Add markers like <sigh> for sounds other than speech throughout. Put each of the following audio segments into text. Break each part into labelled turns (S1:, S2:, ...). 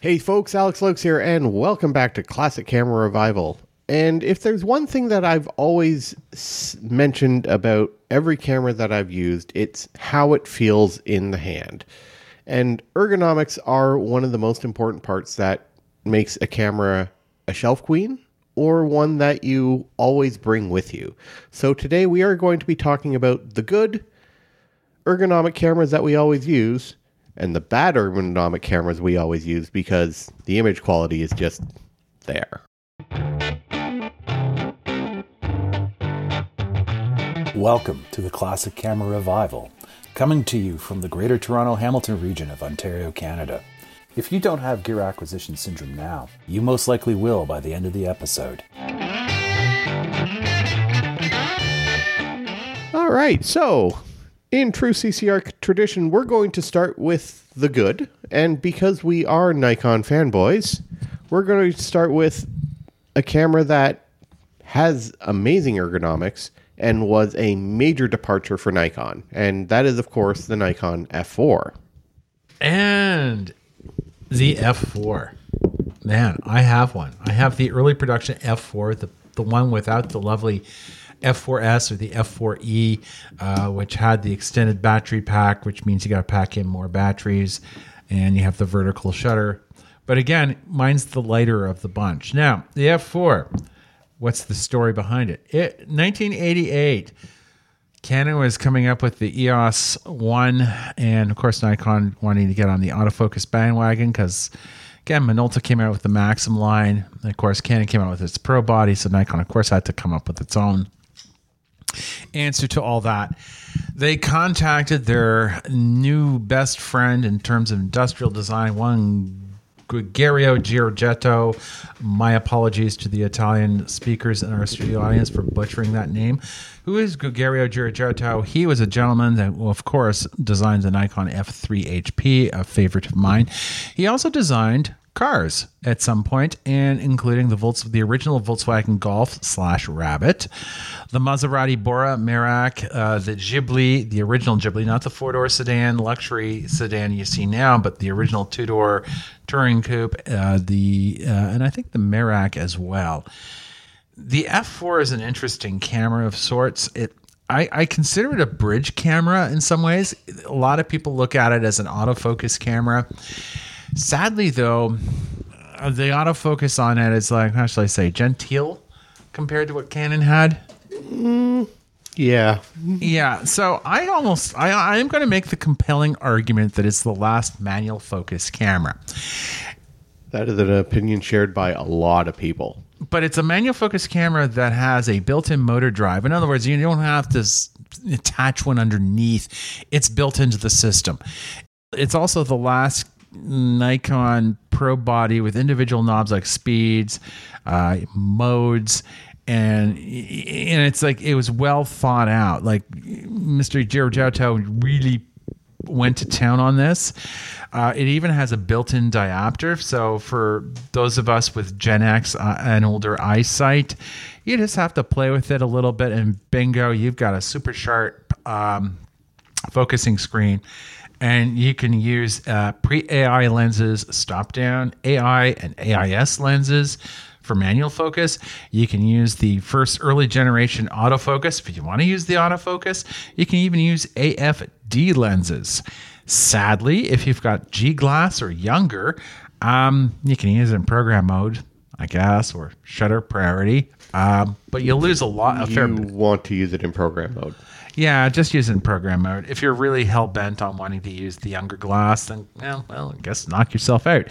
S1: Hey folks, Alex Luyckx here, and welcome back to Classic Camera Revival. And if there's one thing that I've always mentioned about every camera that I've used, it's how it feels in the hand. And ergonomics are one of the most important parts that makes a camera a shelf queen or one that you always bring with you. So today we are going to be talking about the good ergonomic cameras that we always use and the bad ergonomic cameras we always use because the image quality is just there.
S2: Welcome to the Classic Camera Revival, coming to you from the Greater Toronto Hamilton region of Ontario, Canada. If you don't have gear acquisition syndrome now, you most likely will by the end of the episode.
S1: All right, so in true CCR tradition, we're going to start with the good. And because we are Nikon fanboys, we're going to start with a camera that has amazing ergonomics and was a major departure for Nikon. And that is, of course, the Nikon F4.
S3: And the F4. Man, I have one. I have the early production F4, the, the one without the lovely F4S or the F4E, uh, which had the extended battery pack, which means you got to pack in more batteries, and you have the vertical shutter. But again, mine's the lighter of the bunch. Now, the F4, what's the story behind it? it 1988. Canon was coming up with the EOS 1, and of course, Nikon wanting to get on the autofocus bandwagon because, again, Minolta came out with the Maxxum line. And of course, Canon came out with its Pro body, so Nikon, of course, had to come up with its own answer to all that. They contacted their new best friend in terms of industrial design, one Gregorio Giorgetto. My apologies to the Italian speakers in our studio audience for butchering that name. Who is Gregorio Giorgetto? He was a gentleman that, well, of course, designed the Nikon F3 HP, a favorite of mine. He also designed cars at some point, and including the Volks, the original Volkswagen Golf slash Rabbit, the Maserati Bora Merak, uh, the Ghibli, the original Ghibli, not the four door sedan, luxury sedan you see now, but the original two door touring coupe, uh, the uh, and I think the Merak as well. The F4 is an interesting camera of sorts. It I, I, consider it a bridge camera in some ways. A lot of people look at it as an autofocus camera. Sadly, though, uh, the autofocus on it is like, how should I say, genteel compared to what Canon had.
S1: Mm, yeah.
S3: Yeah. So I almost, I, I am going to make the compelling argument that it's the last manual focus camera.
S1: That is an opinion shared by a lot of people.
S3: But it's a manual focus camera that has a built in motor drive. In other words, you don't have to attach one underneath, it's built into the system. It's also the last Nikon Pro body with individual knobs like speeds, uh, modes, and and it's like it was well thought out. Like Mr. Giorgetto really went to town on this. Uh, it even has a built-in diopter, so for those of us with Gen X uh, and older eyesight, you just have to play with it a little bit, and bingo, you've got a super sharp um, focusing screen and you can use uh, pre AI lenses, stop down AI and AIS lenses for manual focus. You can use the first early generation autofocus. If you want to use the autofocus, you can even use AFD lenses. Sadly, if you've got G glass or younger, um, you can use it in program mode, I guess, or shutter priority. Um, but you'll lose a lot. A
S1: you
S3: fair
S1: want to use it in program mode.
S3: Yeah, just in program mode. If you're really hell bent on wanting to use the younger glass, then well, well, I guess knock yourself out.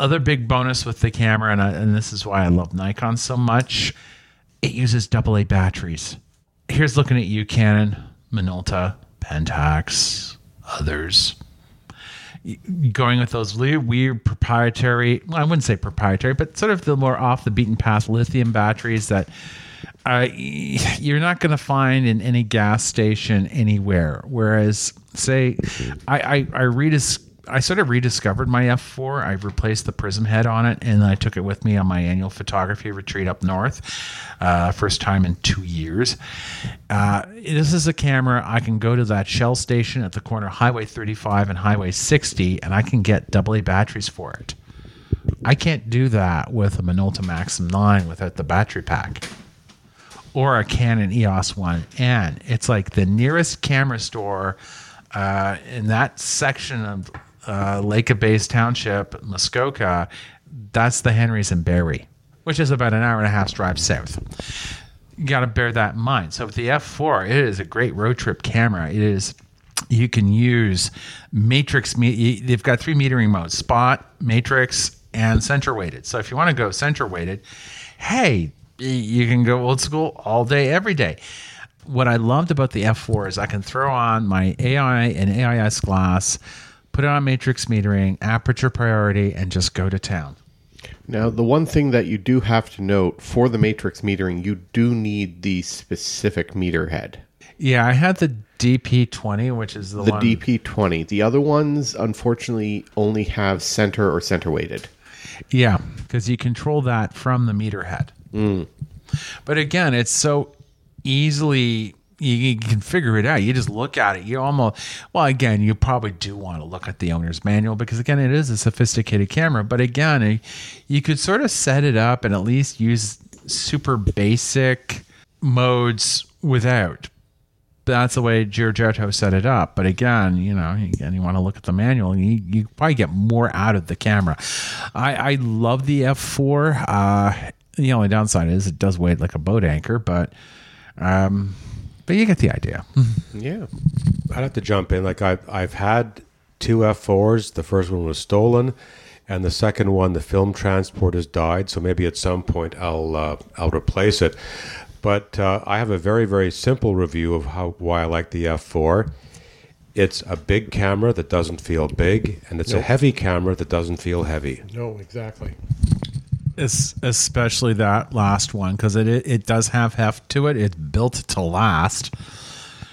S3: Other big bonus with the camera, and, I, and this is why I love Nikon so much, it uses AA batteries. Here's looking at you, Canon, Minolta, Pentax, others. Going with those weird, weird proprietary, well, I wouldn't say proprietary, but sort of the more off the beaten path lithium batteries that uh, you're not going to find in any gas station anywhere. Whereas, say, I I, I I sort of rediscovered my F4. I replaced the prism head on it, and I took it with me on my annual photography retreat up north. Uh, first time in two years. Uh, this is a camera I can go to that Shell station at the corner Highway 35 and Highway 60, and I can get AA batteries for it. I can't do that with a Minolta Maxxum 9 without the battery pack or a Canon EOS 1N. It's like the nearest camera store uh, in that section of uh, Lake Base Township, Muskoka. That's the Henry's and Barrie, which is about an hour and a half drive south. You got to bear that in mind. So with the F4, it is a great road trip camera. It is you can use matrix they've got three metering modes spot matrix and center weighted so if you want to go center weighted hey you can go old school all day every day what i loved about the f4 is i can throw on my ai and ais glass put it on matrix metering aperture priority and just go to town
S1: Now, the one thing that you do have to note for the matrix metering, you do need the specific meter head.
S3: yeah i had the dp20 which is the,
S1: The
S3: one
S1: DP20. The other ones, unfortunately, only have center or center weighted.
S3: Yeah, because you control that from the meter head. But again, it's so easily you, can figure it out. You just look at it. You almost well, again, you probably do want to look at the owner's manual because again, it is a sophisticated camera. But again, you could sort of set it up and at least use super basic modes without that's the way Giorgetto set it up. But again, you know, again, you want to look at the manual, you, you probably get more out of the camera. I, I love the F4. Uh, the only downside is it does weigh like a boat anchor, but um, but you get the idea.
S1: Yeah.
S4: I'd have to jump in. Like I've I've had two F4s. The first one was stolen, and the second one, the film transport has died. So maybe at some point I'll uh, I'll replace it. But uh, I have a very very simple review of how why I like the F4. It's a big camera that doesn't feel big, and it's a heavy camera that doesn't feel heavy.
S1: No, exactly.
S3: Es- especially that last one because it, it does have heft to it. It's built to last,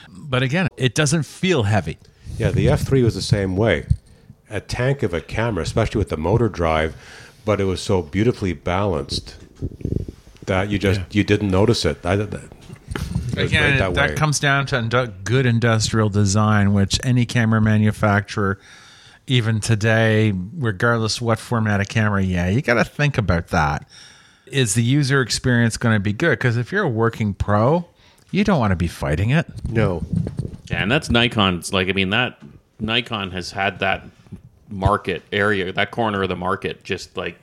S3: but again, it doesn't feel heavy.
S4: Yeah, the F3 was the same way. A tank of a camera, especially with the motor drive, but it was so beautifully balanced that you just you didn't notice it. I, was
S3: Again,
S4: right
S3: that, comes down to good industrial design, which any camera manufacturer, even today, regardless what format of camera, yeah, you got to think about that. Is the user experience going to be good? Because if you're a working pro, you don't want to be fighting it.
S1: No.
S5: Yeah, and that's Nikon's. Like, I mean, that Nikon has had that market area, that corner of the market, just like,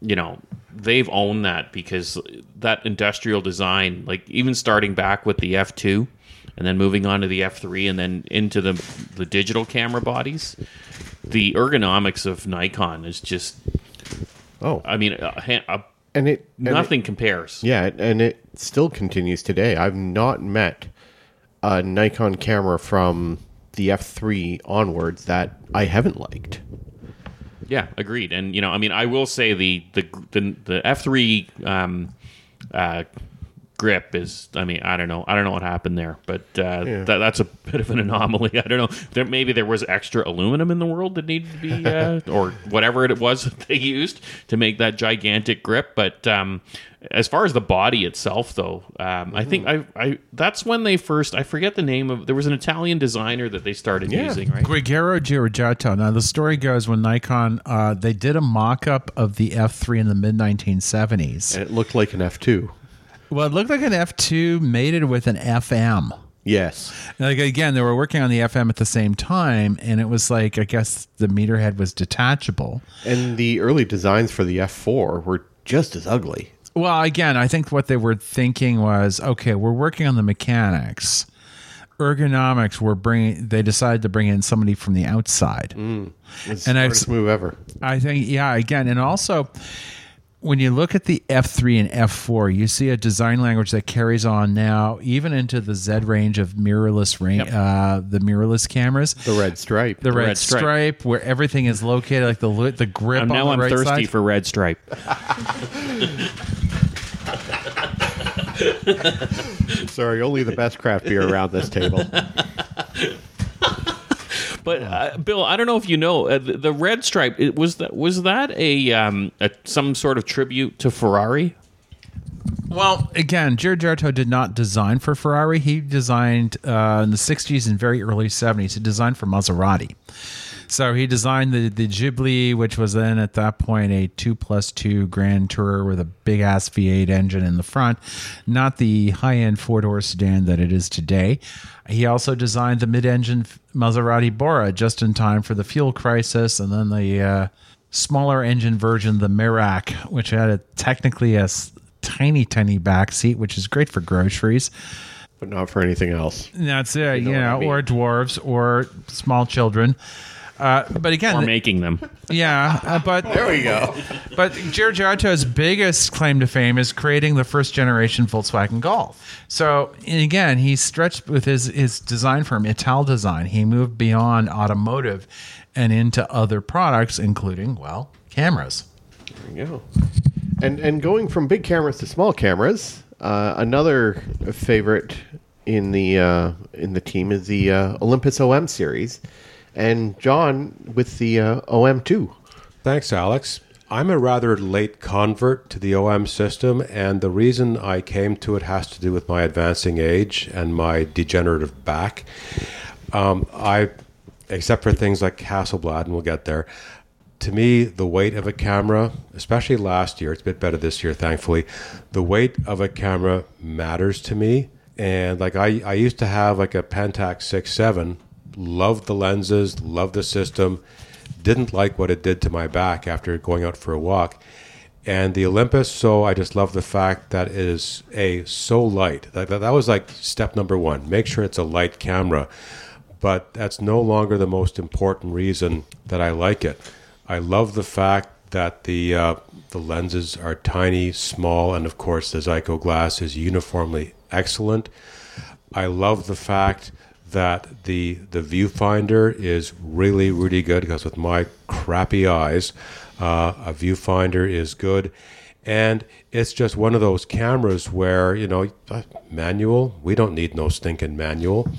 S5: you know, they've owned that because that industrial design, like even starting back with the F2 and then moving on to the F3 and then into the the digital camera bodies, the ergonomics of Nikon is just,
S1: Oh,
S5: I mean, a, ha- a,
S1: and it and it-
S5: nothing compares.
S1: yeah, and it still continues today. I've not met a Nikon camera from the F3 onwards that I haven't liked.
S5: Yeah, agreed. And you know, I mean, I will say the the the, the F three um, uh, grip is. I mean, I don't know. I don't know what happened there, but uh, that, that's a <laughs> bit of an anomaly. I don't know. There maybe there was extra aluminum in the world that needed to be, <laughs> uh, or whatever it was <laughs> that they used to make that gigantic grip. But um, as far as the body itself, though, um, I think I, I that's when they first. I forget the name of. There was an Italian designer that they started
S1: Yeah.
S5: using, right?
S3: Giugiaro Giorgetto. Now the story goes when Nikon uh, they did a mock-up of the F3 in the mid 1970s.
S1: And it looked like an F2.
S3: Well, it looked like an F2 mated with an FM.
S1: Yes.
S3: Like again, they were working on the FM at the same time, and it was like I guess the meter head was detachable.
S1: And the early designs for the F4 were just as ugly.
S3: Well, again, I think what they were thinking was, okay, we're working on the mechanics. Ergonomics, we're bringing. They decided to bring in somebody from the outside, mm.
S1: It's
S3: And
S1: the
S3: I've-
S1: move ever.
S3: I think, yeah, again, and also when you look at the F3 and F4, you see a design language that carries on now, even into the Z range of mirrorless range, uh, the mirrorless cameras.
S1: The red stripe.
S3: The red,
S5: red stripe.
S3: stripe. where everything is located, like the li- the grip.
S5: And
S3: on
S5: now
S3: the
S5: I'm
S3: right
S5: thirsty
S3: side.
S5: for red stripe.
S1: Sorry, only the best craft beer around this table. <laughs>
S5: But uh, Bill, I don't know if you know uh, the, the red stripe. It, was that was that a, um, a some sort of tribute to Ferrari?
S3: Well, again, Giorgetto did not design for Ferrari. He designed uh, in the 60s and very early 70s. He designed for Maserati. So he designed the, the Ghibli, which was then at that point a two plus two Grand Tourer with a big ass V8 engine in the front, not the high end four door sedan that it is today. He also designed the mid engine Maserati Bora just in time for the fuel crisis, and then the uh, smaller engine version, the Merak, which had a, technically a tiny, tiny back seat, which is great for groceries.
S1: but not for anything else.
S3: That's it, you
S1: know
S3: know,
S1: I mean.
S3: or dwarves or small children. Uh, but again,
S5: Or
S3: th-
S5: making them. <laughs>
S3: yeah, uh, but
S1: There we go.
S3: but Giorgiato's biggest claim to fame is creating the first generation Volkswagen Golf. So and again, he stretched with his his design firm, Ital Design. He moved beyond automotive and into other products, including well, cameras.
S1: There you go. And and going from big cameras to small cameras, uh, another favorite in the uh, in the team is the uh, Olympus OM series, and John with the uh, OM two.
S4: Thanks, Alex. I'm a rather late convert to the OM system, and the reason I came to it has to do with my advancing age and my degenerative back. Um, I, except for things like Hasselblad, and we'll get there. To me, the weight of a camera, especially last year, it's a bit better this year, thankfully. The weight of a camera matters to me, and like I, I used to have like a Pentax six seven, loved the lenses, loved the system didn't like what it did to my back after going out for a walk. And the Olympus, so I just love the fact that it is a so light. That, that, that was like step number one. Make sure it's a light camera. But that's no longer the most important reason that I like it. I love the fact that the uh, the lenses are tiny, small, and of course the Zuiko glass is uniformly excellent. I love the fact that the the viewfinder is really really good because with my crappy eyes, uh, a viewfinder is good, and it's just one of those cameras where you know uh, manual. We don't need no stinking manual.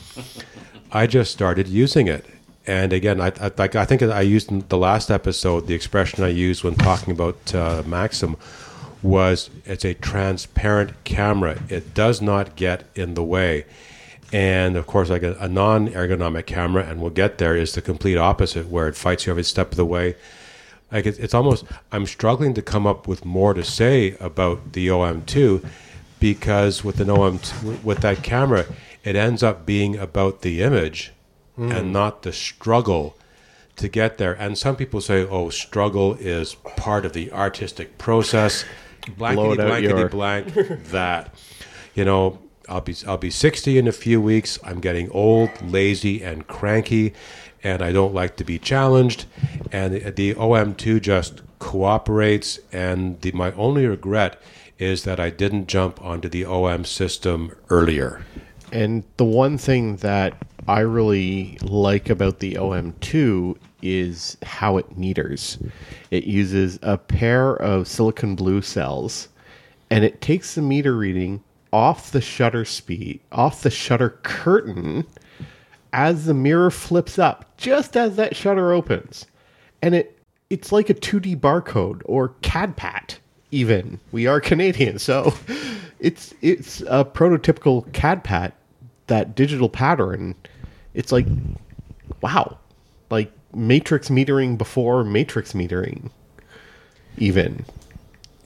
S4: I just started using it. And again, I, I, like I think I used in the last episode the expression I used when talking about uh, Maxxum was it's a transparent camera. It does not get in the way. And of course, like a, a non ergonomic camera, and we'll get there, is the complete opposite, where it fights you every step of the way. Like it's, it's almost, I'm struggling to come up with more to say about the OM2 because with an OM, with that camera, it ends up being about the image mm. and not the struggle to get there. And some people say, oh, struggle is part of the artistic process. Blankety blankety
S1: your-
S4: blank <laughs> that. You know, I'll be I'll be 60 in a few weeks. I'm getting old, lazy, and cranky, and I don't like to be challenged. And the, the OM2 just cooperates. And the, my only regret is that I didn't jump onto the OM system earlier.
S1: And the one thing that I really like about the OM2 is how it meters. It uses a pair of silicon blue cells and it takes the meter reading off the shutter speed, off the shutter curtain as the mirror flips up, just as that shutter opens. And it it's like a 2D barcode or CADPAT even. We are Canadian, so <laughs> it's it's a prototypical CADPAT, that digital pattern. It's like wow. Like matrix metering before matrix metering even.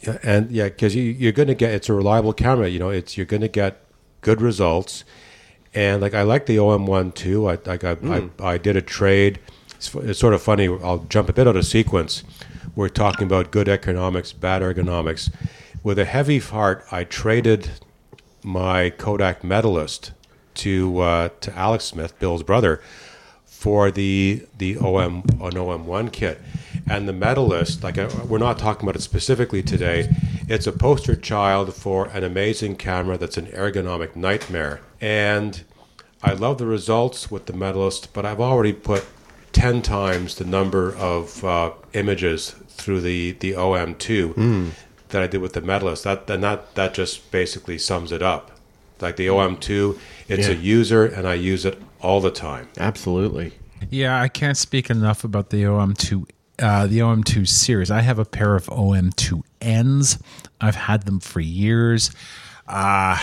S4: Yeah, and yeah, because you, you're going to get it's a reliable camera. You know, it's you're going to get good results. And like I like the OM one too. I like I, I, I did a trade. It's, it's sort of funny. I'll jump a bit out of sequence. We're talking about good economics, bad ergonomics. With a heavy heart, I traded my Kodak Medalist to uh, to Alex Smith, Bill's brother, for the the OM an OM one kit, and the medalist. Like uh, we're not talking about it specifically today. It's a poster child for an amazing camera that's an ergonomic nightmare, and I love the results with the medalist. But I've already put ten times the number of uh, images through the the OM two that I did with the medalist. That and that that just basically sums it up. Like the OM two, it's a user, and I use it all the time.
S1: Absolutely.
S3: Yeah, I can't speak enough about the OM2 uh, the OM2 series. I have a pair of OM2Ns. I've had them for years. Uh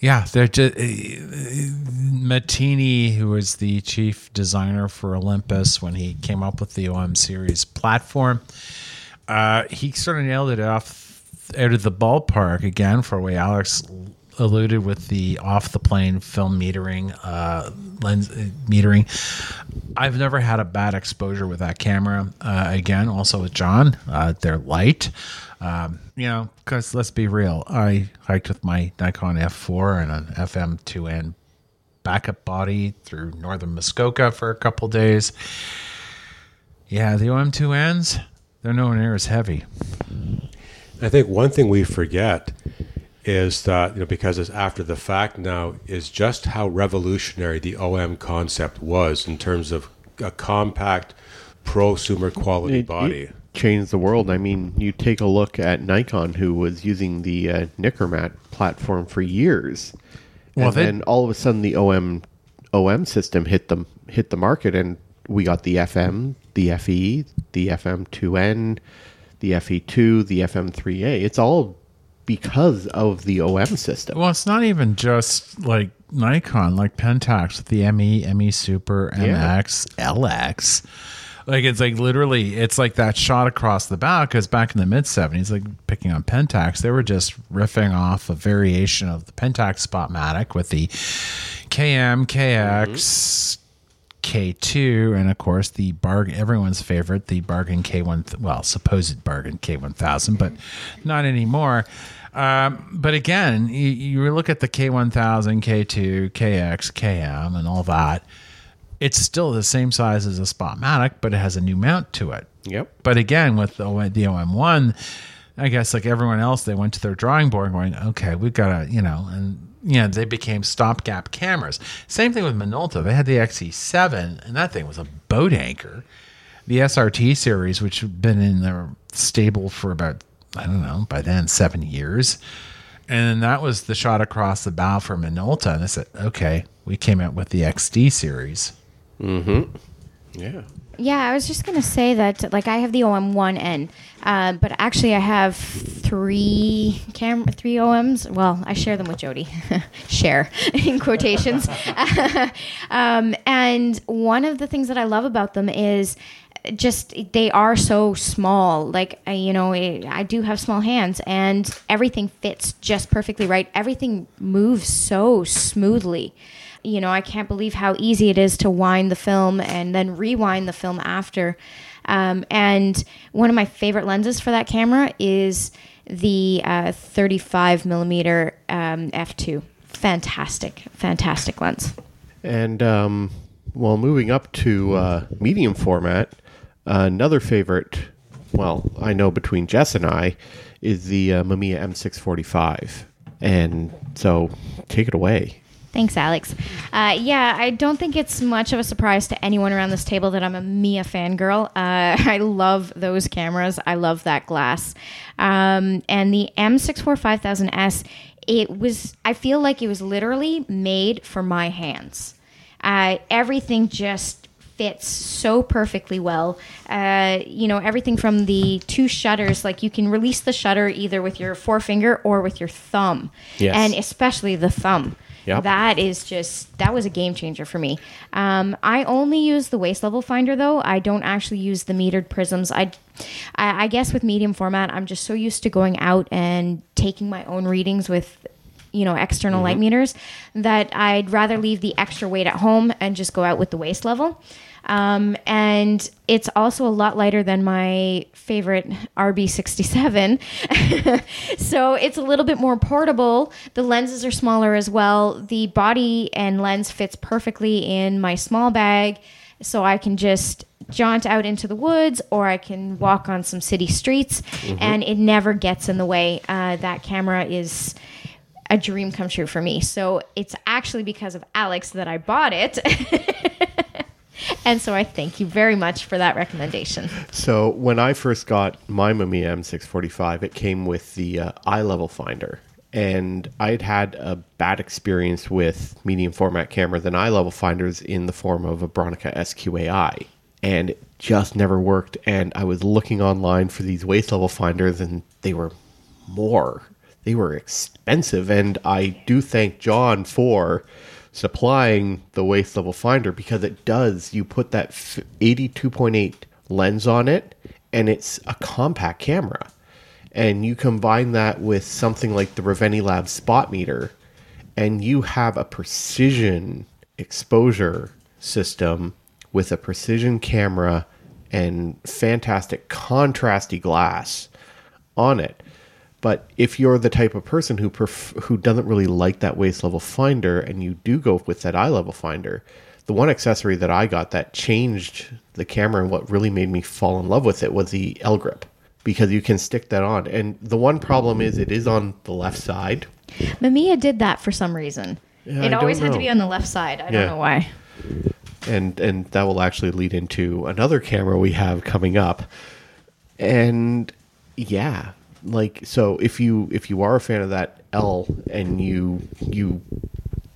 S3: Yeah, they're just Maitani, who was the chief designer for Olympus when he came up with the OM series platform. Uh, he sort of nailed it off out of the ballpark again for a way Alex alluded with the off the plane film metering uh, lens uh, metering. I've never had a bad exposure with that camera. Uh, again, also with John, uh, they're light. Um, you know, because let's be real, I hiked with my Nikon F4 and an FM2N backup body through northern Muskoka for a couple days. Yeah, the OM2Ns, they're nowhere near as heavy.
S4: I think one thing we forget is that you know because it's after the fact now is just how revolutionary the OM concept was in terms of a compact prosumer quality
S1: It-
S4: body.
S1: it changed the world. I mean, you take a look at Nikon, who was using the uh, Nikkormat platform for years,
S3: Well,
S1: and
S3: they-
S1: then all of a sudden the OM OM system hit the hit the market, and we got the FM, the FE, the FM2N, the FE2, the FM3A. It's all because of the OM system.
S3: Well, it's not even just like Nikon, like Pentax with the ME, ME Super, MX, LX. Like it's like literally, it's like that shot across the bow. Because back in the mid '70s, like picking on Pentax, they were just riffing off a variation of the Pentax Spotmatic with the KM, KX, K2, and of course the bargain, everyone's favorite, the bargain K1, well, supposed bargain K1000, but not anymore. Um, but again, you, you look at the K1000, K2, KX, KM, and all that. It's still the same size as a Spotmatic, but it has a new mount to it.
S1: Yep.
S3: But again, with the, the OM1, I guess like everyone else, they went to their drawing board going, okay, we've got to, you know, and, you know, they became stopgap cameras. Same thing with Minolta. They had the XE7, and that thing was a boat anchor. The SRT series, which had been in their stable for about, I don't know, by then, seven years. And that was the shot across the bow for Minolta. And I said, okay, we came out with the XD series. Mm-hmm.
S1: Yeah.
S6: Yeah, I was just gonna say that like I have the OM1N, uh, but actually I have three cam three OMs. Well, I share them with Jody, <laughs> share <laughs> in quotations. <laughs> um, and one of the things that I love about them is just they are so small. Like I, you know, I do have small hands, and everything fits just perfectly right. Everything moves so smoothly you know, I can't believe how easy it is to wind the film and then rewind the film after. Um, and one of my favorite lenses for that camera is the uh, 35 millimeter um, f2. Fantastic, fantastic lens.
S1: And um, well, moving up to uh, medium format, another favorite, well, I know between Jess and I, is the uh, Mamiya M645. And so take it away.
S6: Thanks, Alex. Uh, yeah, I don't think it's much of a surprise to anyone around this table that I'm a Mia fangirl. Uh, <laughs> I love those cameras. I love that glass. Um, and the M64 5000S, it was, I feel like it was literally made for my hands. Uh, everything just fits so perfectly well. Uh, you know, everything from the two shutters, like you can release the shutter either with your forefinger or with your thumb.
S1: Yes.
S6: And especially the thumb.
S1: Yep.
S6: That is just that was a game changer for me. Um, I only use the waist level finder though. I don't actually use the metered prisms. I, I, I guess with medium format, I'm just so used to going out and taking my own readings with, you know, external light meters that I'd rather leave the extra weight at home and just go out with the waist level. Um, and it's also a lot lighter than my favorite RB67. <laughs> so it's a little bit more portable. The lenses are smaller as well. The body and lens fits perfectly in my small bag. So I can just jaunt out into the woods or I can walk on some city streets and it never gets in the way. Uh, that camera is a dream come true for me. So it's actually because of Alex that I bought it. <laughs> and so I thank you very much for that recommendation.
S1: So when I first got my Mamiya M645, it came with the uh, eye level finder. And I had had a bad experience with medium format cameras and eye level finders in the form of a Bronica SQAI. And it just never worked. And I was looking online for these waist level finders, and they were more they were expensive. And I do thank John for supplying the waist level finder because it does. You put that 82.8 lens on it, and it's a compact camera. And you combine that with something like the Reveni Lab spot meter, and you have a precision exposure system with a precision camera and fantastic contrasty glass on it. But if you're the type of person who pref- who doesn't really like that waist level finder and you do go with that eye level finder, the one accessory that I got that changed the camera and what really made me fall in love with it was the L grip because you can stick that on. And the one problem is it is on the left side.
S6: Mamiya did that for some reason.
S1: Yeah,
S6: it
S1: don't
S6: always had to be on the left side. I
S1: Yeah.
S6: don't know why.
S1: and and that will actually lead into another camera we have coming up and yeah like so if you if you are a fan of that l and you you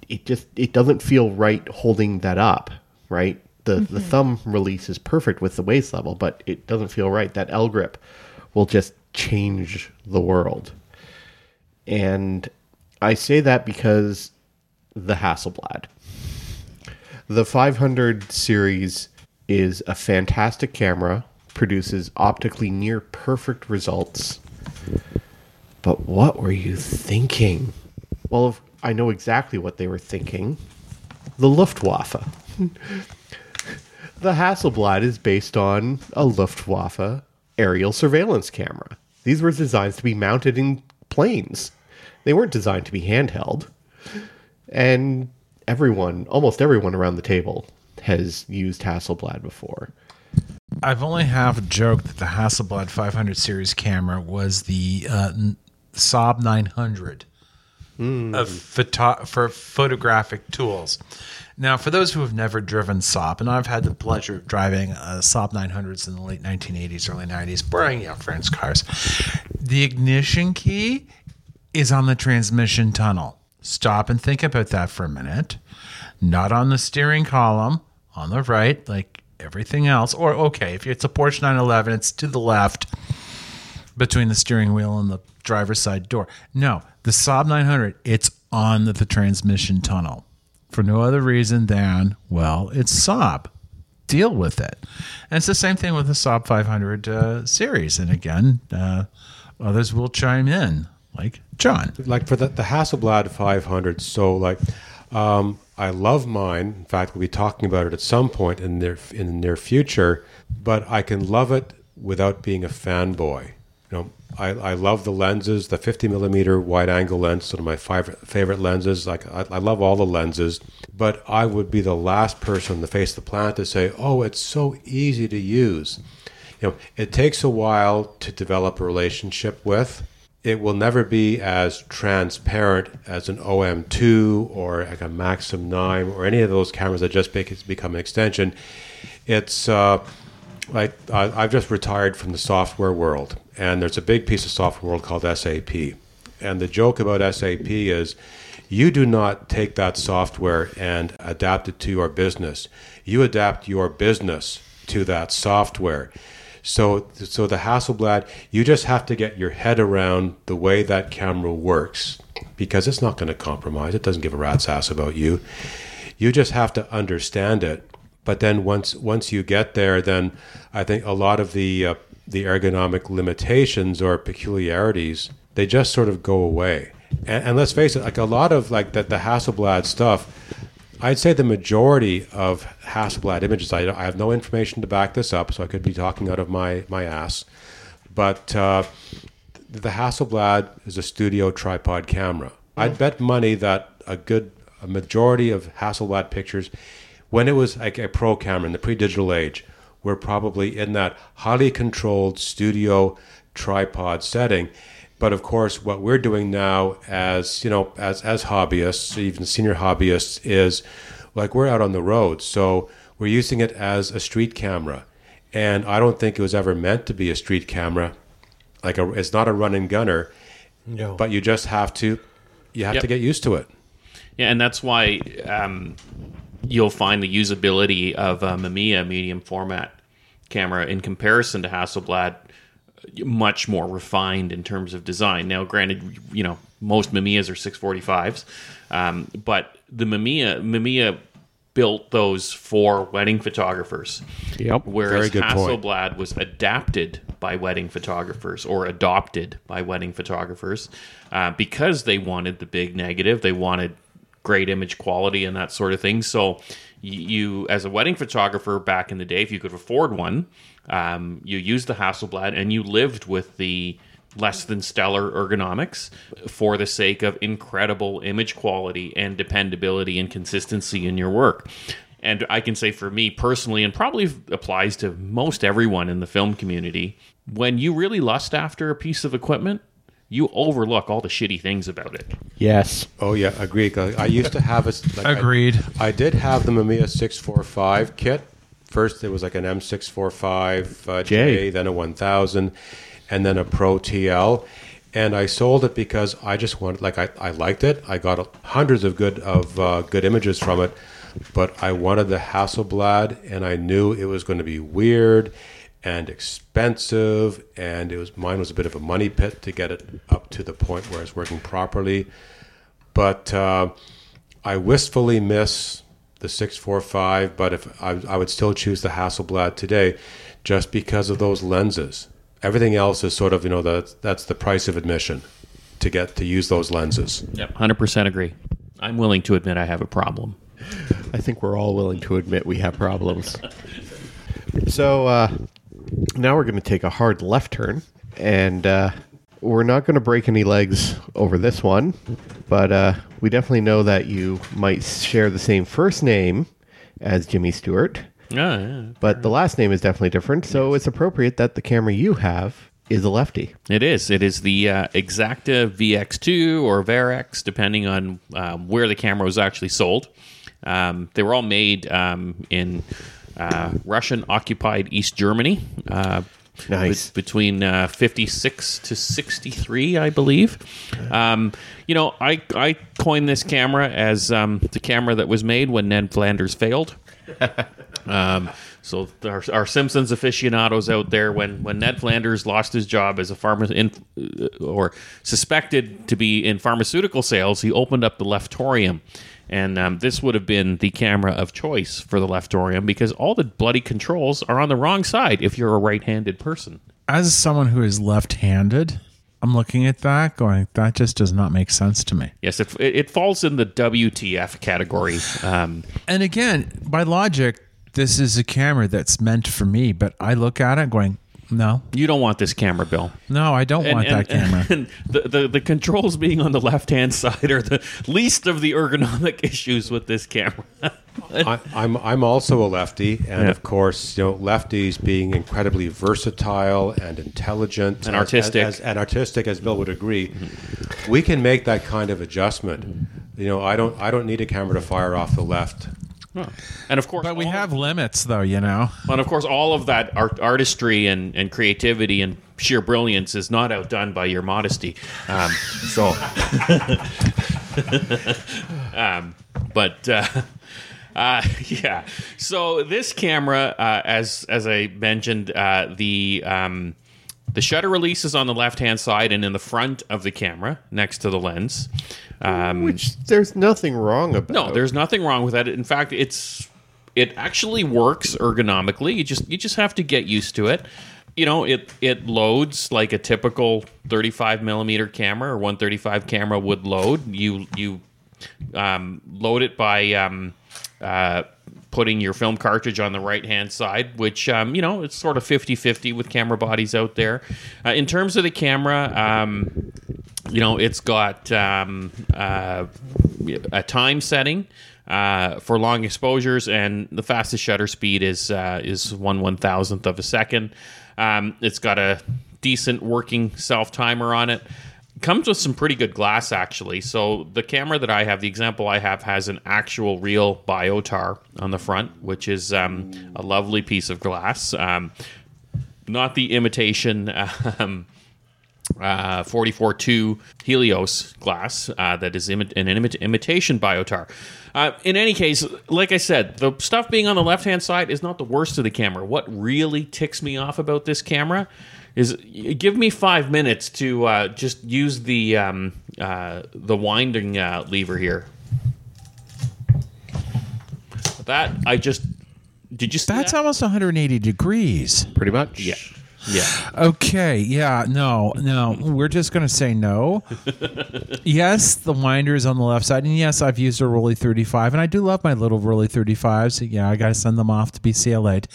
S1: it just it doesn't feel right holding that up right? The the mm-hmm. thumb release is perfect with the waist level but it doesn't feel right. That l grip will just change the world. And i say that because the hasselblad. The 500 series is a fantastic camera, produces optically near perfect results. But what were you thinking? Well, I know exactly what they were thinking. The Luftwaffe. <laughs> the Hasselblad is based on a Luftwaffe aerial surveillance camera. These were designed to be mounted in planes. They weren't designed to be handheld and everyone, almost everyone around the table, has used Hasselblad before.
S3: I've only half joked that the Hasselblad 500 series camera was the uh, Saab 900 of photo- for photographic tools. Now, for those who have never driven Saab, and I've had the pleasure of driving uh, Saab 900s in the late 1980s, early 90s, borrowing know, friends' cars, the ignition key is on the transmission tunnel. Stop and think about that for a minute. Not on the steering column, on the right, like everything else. Or, okay, if it's a Porsche 911, it's to the left between the steering wheel and the driver's side door. No, the Saab 900, it's on the, the transmission tunnel for no other reason than, well, it's Saab. Deal with it. And it's the same thing with the Saab 500 uh, series. And again, uh, others will chime in, like John.
S4: like for the, the Hasselblad 500. So like, um, I love mine. In fact, we'll be talking about it at some point in the in the near future. But I can love it without being a fanboy. You know, I, I love the lenses. The 50 millimeter wide angle lens, sort of my favorite favorite lenses. Like I, I love all the lenses. But I would be the last person on the face of the planet to say, "Oh, it's so easy to use." You know, it takes a while to develop a relationship with it will never be as transparent as an OM2 or like a Maxxum 9 or any of those cameras that just bec- become an extension. It's uh, like I've just retired from the software world, and there's a big piece of software world called SAP. And the joke about SAP is you do not take that software and adapt it to your business. You adapt your business to that software. So, so the Hasselblad, you just have to get your head around the way that camera works because it's not going to compromise. It doesn't give a rat's ass about you. You just have to understand it. But then once once you get there, then I think a lot of the uh, the ergonomic limitations or peculiarities they just sort of go away. And, and let's face it, like a lot of like the, the Hasselblad stuff, I'd say the majority of Hasselblad images, I, I have no information to back this up, so I could be talking out of my, my ass. But uh, the Hasselblad is a studio tripod camera. I'd bet money that a good a majority of Hasselblad pictures, when it was like a pro camera in the pre-digital age, were probably in that highly controlled studio tripod setting. But of course, what we're doing now, as you know, as as hobbyists, even senior hobbyists, is like we're out on the road, so we're using it as a street camera. And I don't think it was ever meant to be a street camera. Like a, it's not a run and gunner,
S1: No.
S4: but you just have to, you have
S5: Yep.
S4: to get used to it.
S5: Yeah, and that's why um, you'll find the usability of a Mamiya medium format camera in comparison to Hasselblad much more refined in terms of design. Now, granted, you know most Mamiyas are 645s, um, but the Mamiya Mamiya built those for wedding photographers.
S1: Yep.
S5: Whereas
S4: good point.
S5: Hasselblad was adapted by wedding photographers or adopted by wedding photographers uh, because they wanted the big negative. They wanted great image quality and that sort of thing. So you, as a wedding photographer back in the day, if you could afford one, um, you used the Hasselblad and you lived with the less than stellar ergonomics for the sake of incredible image quality and dependability and consistency in your work. And I can say for me personally, and probably applies to most everyone in the film community, when you really lust after a piece of equipment, you overlook all the shitty things about it.
S1: Yes.
S4: Oh yeah, agreed. I used to have a like, I-
S3: Agreed.
S4: I, did have the Mamiya six four five kit. First, it was like an M six four five uh,
S1: J.
S4: J, then a one thousand, and then a Pro TL. And I sold it because I just wanted, like, I, I liked it. I got hundreds of good of uh, good images from it, but I wanted the Hasselblad, and I knew it was going to be weird and expensive, and it was mine was a bit of a money pit to get it up to the point where it's working properly but uh, I wistfully miss the 645. But if I, I would still choose the Hasselblad today, just because of those lenses. Everything else is sort of you know the, that's the price of admission to get to use those lenses.
S5: Yep, hundred percent agree. I'm willing to admit I have a problem.
S1: I think we're all willing to admit we have problems. so uh, now we're going to take a hard left turn, and uh, we're not going to break any legs over this one, but uh, we definitely know that you might share the same first name as Jimmy Stewart,
S5: Yeah, yeah.
S1: but the last name is definitely different. So it's appropriate that the camera you have is a lefty.
S5: It is. It is the uh, Exakta VX2 or Varex, depending on um, where the camera was actually sold. Um, they were all made um, in uh, Russian occupied East Germany. Uh,
S1: Nice.
S5: be- between uh, 56 to 63, I believe. Um, you know, I, I coined this camera as um, the camera that was made when Ned Flanders failed. <laughs> Um, so our, our Simpsons aficionados out there, when when Ned Flanders lost his job as a pharma in, uh, or suspected to be in pharmaceutical sales, he opened up the Leftorium, and um, this would have been the camera of choice for the Leftorium because all the bloody controls are on the wrong side if you're a right-handed person.
S3: As someone who is left-handed, I'm looking at that going, that just does not make sense to me.
S5: Yes, it, it it falls in the WTF category. Um,
S3: And again, by logic, this is a camera that's meant for me, but I look at it going, no,
S5: you don't want this camera, Bill.
S3: no, I don't want that camera.
S5: And <laughs> the, the, the controls being on the left hand side are the least of the ergonomic <laughs> issues with this camera. <laughs>
S4: I, I'm I'm also a lefty, and
S5: Yeah.
S4: of course, you know, lefties being incredibly versatile and intelligent
S5: And
S4: as-
S5: artistic.
S4: as, and artistic, as Bill would agree, we can make that kind of adjustment. You know, I don't I don't need a camera to fire off the left.
S5: And of course,
S3: But we have limits, though, you know.
S5: and of course, all of that art, artistry and, and creativity and sheer brilliance is not outdone by your modesty. Um, so, <laughs> um, but uh, uh, yeah. So this camera, uh, as as I mentioned, uh, the um, the shutter release is on the left hand side and in the front of the camera next to the lens. Um,
S1: Which there's nothing wrong about.
S5: no, there's nothing wrong with that. In fact, it's it actually works ergonomically. You just you just have to get used to it. You know, it it loads like a typical 35 millimeter camera or 135 camera would load. You you um, load it by um, uh, putting your film cartridge on the right hand side, which, um, you know, it's sort of 50 50 with camera bodies out there. Uh, in terms of the camera, um, you know, it's got um, uh, a time setting. Uh, for long exposures, and the fastest shutter speed is uh, is one one thousandth of a second. Um, it's got a decent working self timer on it comes with some pretty good glass actually so the camera that i have the example i have has an actual real biotar on the front which is um, a lovely piece of glass um, not the imitation <laughs> um, uh, 44.2 Helios glass uh, that is imi- an imi- imitation biotar. Uh, in any case, like I said, the stuff being on the left hand side is not the worst of the camera. What really ticks me off about this camera is give me five minutes to uh, just use the um, uh, the winding uh, lever here. That I just did you see
S3: That's
S5: that?
S3: almost 180 degrees.
S1: Pretty much.
S5: yeah yeah
S3: Okay, yeah, no, no. We're just going to say no. <laughs> yes, the winder is on the left side. And yes, I've used a Rollei 35, and I do love my little Rollei 35s. Yeah, I got to send them off to be CLA'd.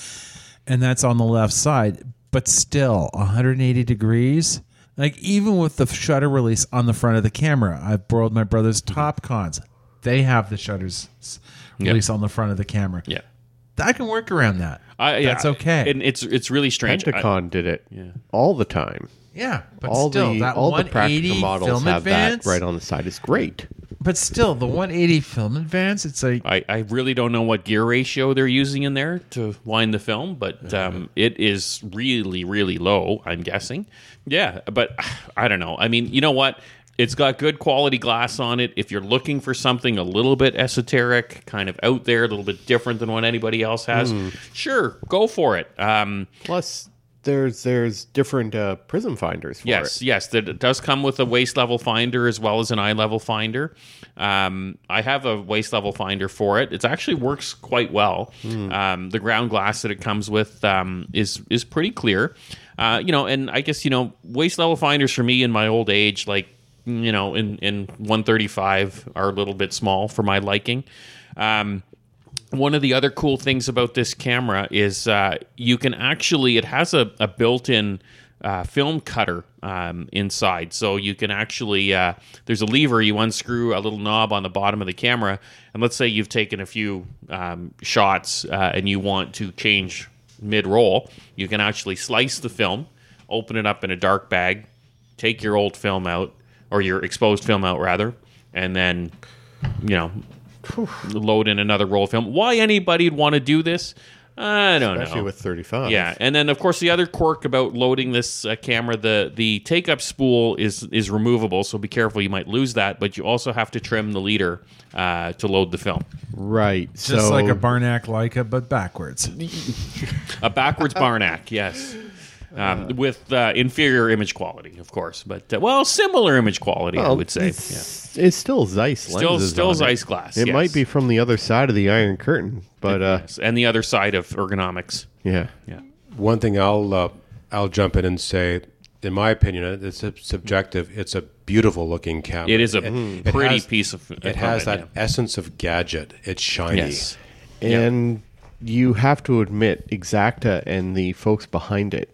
S3: And that's on the left side. But still, 180 degrees. Like, even with the shutter release on the front of the camera, I've borrowed my brother's mm-hmm. Topcons. They have the shutters s- release on the front of the camera.
S5: yeah.
S3: I can work around that.
S5: I, yeah,
S3: That's okay.
S5: and it's it's really strange. I-
S1: did it all the time.
S3: yeah, but
S1: all
S3: still,
S1: the
S3: that
S1: all the
S3: 180
S1: practical models
S3: film
S1: have
S3: advance,
S1: that right on the side. It's great.
S3: But still, the 180 film advance, it's like
S5: I, I really don't know what gear ratio they're using in there to wind the film, but um, it is really, really low, I'm guessing. Yeah, but <sighs> I don't know. I mean, you know what? It's got good quality glass on it. If you're looking for something a little bit esoteric, kind of out there, a little bit different than what anybody else has, sure, go for it. Um,
S1: Plus, there's there's different uh, prism finders for
S5: Yes,
S1: it.
S5: yes, that it does come with a waist level finder as well as an eye level finder. Um, I have a waist level finder for it. It actually works quite well. Um, the ground glass that it comes with um, is is pretty clear. Uh, you know, and I guess you know waist level finders for me in my old age, like you know, in in 135 are a little bit small for my liking. Um, one of the other cool things about this camera is uh, you can actually it has a, a built-in uh, film cutter um, inside. So you can actually uh, there's a lever you unscrew a little knob on the bottom of the camera and let's say you've taken a few um, shots uh, and you want to change mid-roll you can actually slice the film open it up in a dark bag take your old film out or your exposed film out rather and then you know load in another roll of film. Why anybody'd want to do this? I don't
S1: Especially
S5: know.
S1: with 35.
S5: yeah, and then of course the other quirk about loading this uh, camera, the the take up spool is is removable, so be careful you might lose that. But you also have to trim the leader uh, to load the film.
S1: Right.
S3: just
S1: so,
S3: like a Barnack Leica, but backwards.
S5: A backwards Barnack, yes. Um, with uh, inferior image quality, of course, but uh, well, similar image quality, I would say. Yeah.
S1: It's, it's still Zeiss
S5: Still,
S1: lenses
S5: still
S1: on it.
S5: Zeiss glass.
S1: It
S5: yes.
S1: might be from the other side of the Iron Curtain, but uh,
S5: Yes, and the other side of ergonomics.
S1: yeah.
S5: Yeah.
S4: One thing I'll uh, I'll jump in and say, in my opinion, it's sub- subjective. It's a beautiful looking camera.
S5: It is a
S4: It- it
S5: pretty
S4: has-
S5: piece of.
S4: It has that essence of gadget. It's shiny.
S5: Yes.
S1: And you have to admit, Exakta and the folks behind it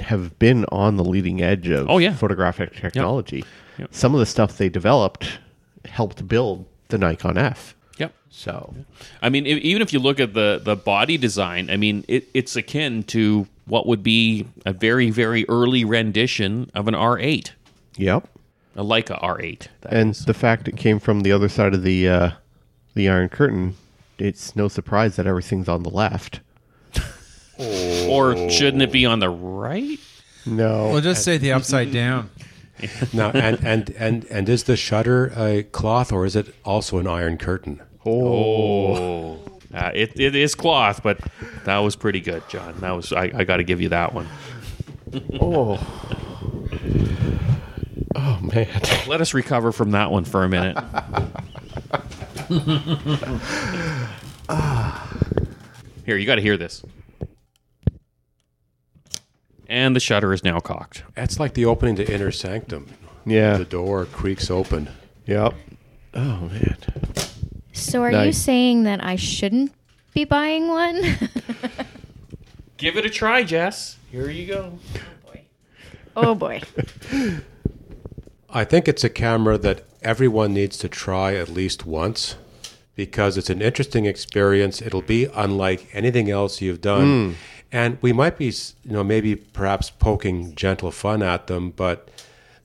S1: have been on the leading edge of
S5: Oh, yeah.
S1: photographic technology.
S5: Yep.
S1: Some of the stuff they developed helped build the Nikon F.
S5: Yep.
S1: So,
S5: I mean, e- even if you look at the the body design, I mean, it, it's akin to what would be a very very early rendition of an R8,
S1: yep.
S5: a Leica R8.
S1: And
S5: is.
S1: the fact it came from the other side of the uh, the Iron Curtain, it's no surprise that everything's on the left.
S5: Or shouldn't it be on the right?
S1: No.
S3: We'll just say the upside down. <laughs>
S4: no, and, and and and is the shutter a cloth or is it also an iron curtain?
S5: Oh, uh, it it is cloth, but that was pretty good, John. That was I, I got to give you that one.
S1: oh. Oh man.
S5: Let us recover from that one for a minute. <laughs> Here, you got to hear this. And the shutter is now cocked.
S4: That's like the opening to Inner Sanctum.
S1: Yeah.
S4: The door creaks open.
S1: Yep. Oh man.
S6: So are you
S1: Nice.
S6: saying that I shouldn't be buying one? <laughs>
S5: Give it a try, Jess. Here you go.
S6: Oh boy. Oh boy. <laughs>
S4: I think it's a camera that everyone needs to try at least once because it's an interesting experience. It'll be unlike anything else you've done. Hmm. And we might be, you know, maybe perhaps poking gentle fun at them, but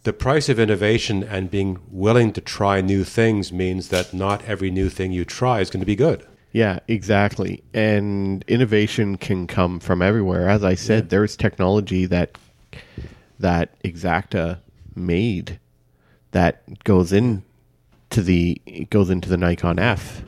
S4: the price of innovation and being willing to try new things means that not every new thing you try is going to be good.
S1: Yeah, exactly. And innovation can come from everywhere. As I said, there's technology that that Exakta made that goes in to the it goes into the Nikon F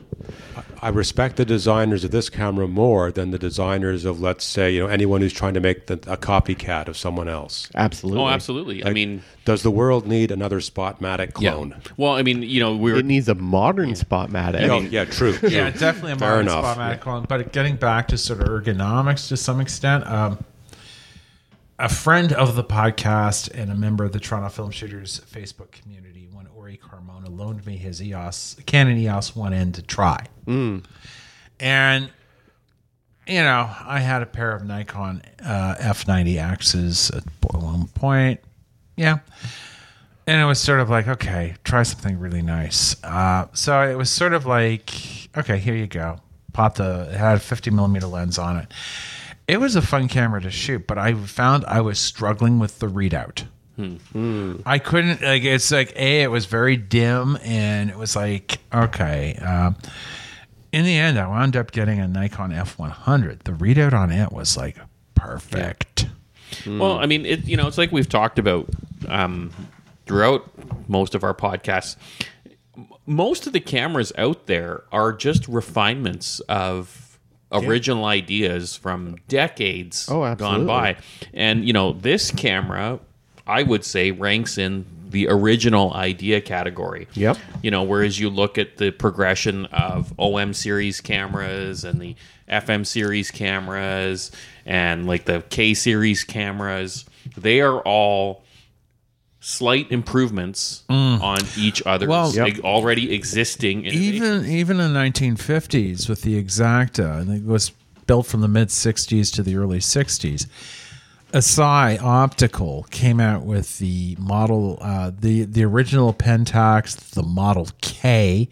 S4: I respect the designers of this camera more than the designers of, let's say, you know, anyone who's trying to make the, a copycat of someone else.
S1: Absolutely.
S5: Oh, absolutely. I mean,
S4: Does the world need another Spotmatic clone?
S5: yeah. Well, I mean, you know, we're
S1: It needs a modern Spotmatic.
S4: Oh, yeah, true.
S3: Yeah,
S4: true.
S3: definitely a modern
S4: enough.
S3: Spotmatic clone. But getting back to sort of ergonomics to some extent, um, a friend of the podcast and a member of the Toronto Film Shooters Facebook community, Ori Carmona loaned me his EOS Canon EOS 1N to try, and you know, I had a pair of Nikon uh, F90Xs at one point. Yeah. And it was sort of like, okay, try something really nice. Uh, so it was sort of like, okay, here you go. Pop the, it had a 50 millimeter lens on it. It was a fun camera to shoot, but I found I was struggling with the readout. I couldn't, like, it's like, A, it was very dim, and it was like, okay. Um, in the end, I wound up getting a Nikon F100. The readout on it was like perfect.
S5: Well, I mean, it, you know, it's like we've talked about um, throughout most of our podcasts. Most of the cameras out there are just refinements of original ideas from decades
S1: Oh,
S5: gone by. And, you know, this camera, I would say, ranks in the original idea category.
S1: Yep.
S5: You know, whereas you look at the progression of OM series cameras and the FM series cameras and like the K series cameras, they are all slight improvements mm. on each other's
S3: Well- Yep.
S5: ex- already existing innovations.
S3: even even in the 1950s with the exakta and it was built from the mid 60s to the early 60s asahi optical came out with the model uh, the the original pentax the model k.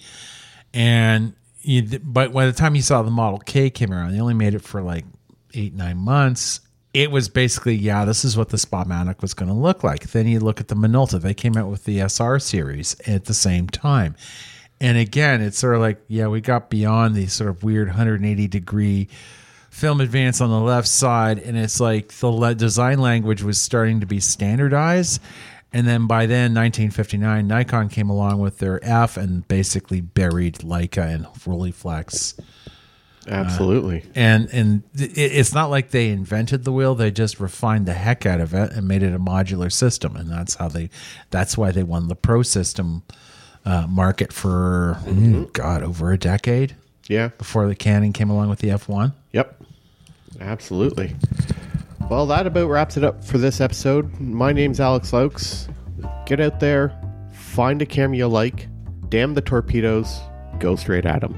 S3: And you, but by the time you saw the model k came around they only made it for like eight nine months. It was basically yeah this is what the spotmatic was going to look like. Then you look at the minolta. They came out with the sr series at the same time. And again it's sort of like yeah we got beyond the sort of weird 180 degree film advance on the left side and it's like the le- design language was starting to be standardized. And then by then 1959 nikon came along with their f and basically buried leica and rolleiflex.
S1: Absolutely.
S3: and and it, it's not like they invented the wheel they just refined the heck out of it and made it a modular system. And that's how they that's why they won the pro system uh, market for mm, god over a decade
S1: yeah.
S3: before the canon came along with the f1
S1: Yep. Absolutely. Well, that about wraps it up for this episode. My name's Alex Luyckx. Get out there, find a camera you like, damn the torpedoes, go straight at them.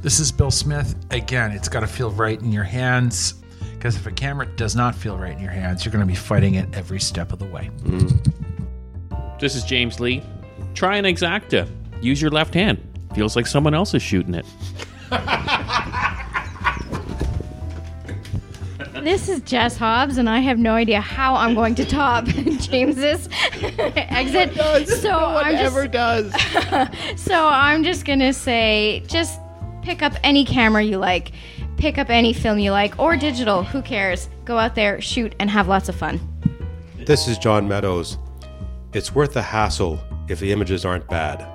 S3: This is Bill Smith. Again, it's got to feel right in your hands because if a camera does not feel right in your hands, you're going to be fighting it every step of the way. Mm.
S5: This is James Lee. Try an exakta. Use your left hand. Feels like someone else is shooting it. <laughs>
S6: This is Jess Hobbs, and I have no idea how I'm going to top <laughs> James's <laughs> exit. So I'm just,
S1: Ever does. <laughs>
S6: so I'm just gonna say, just pick up any camera you like, pick up any film you like, or digital. Who cares? Go out there, shoot, and have lots of fun.
S4: This is John Meadows. It's worth the hassle if the images aren't bad.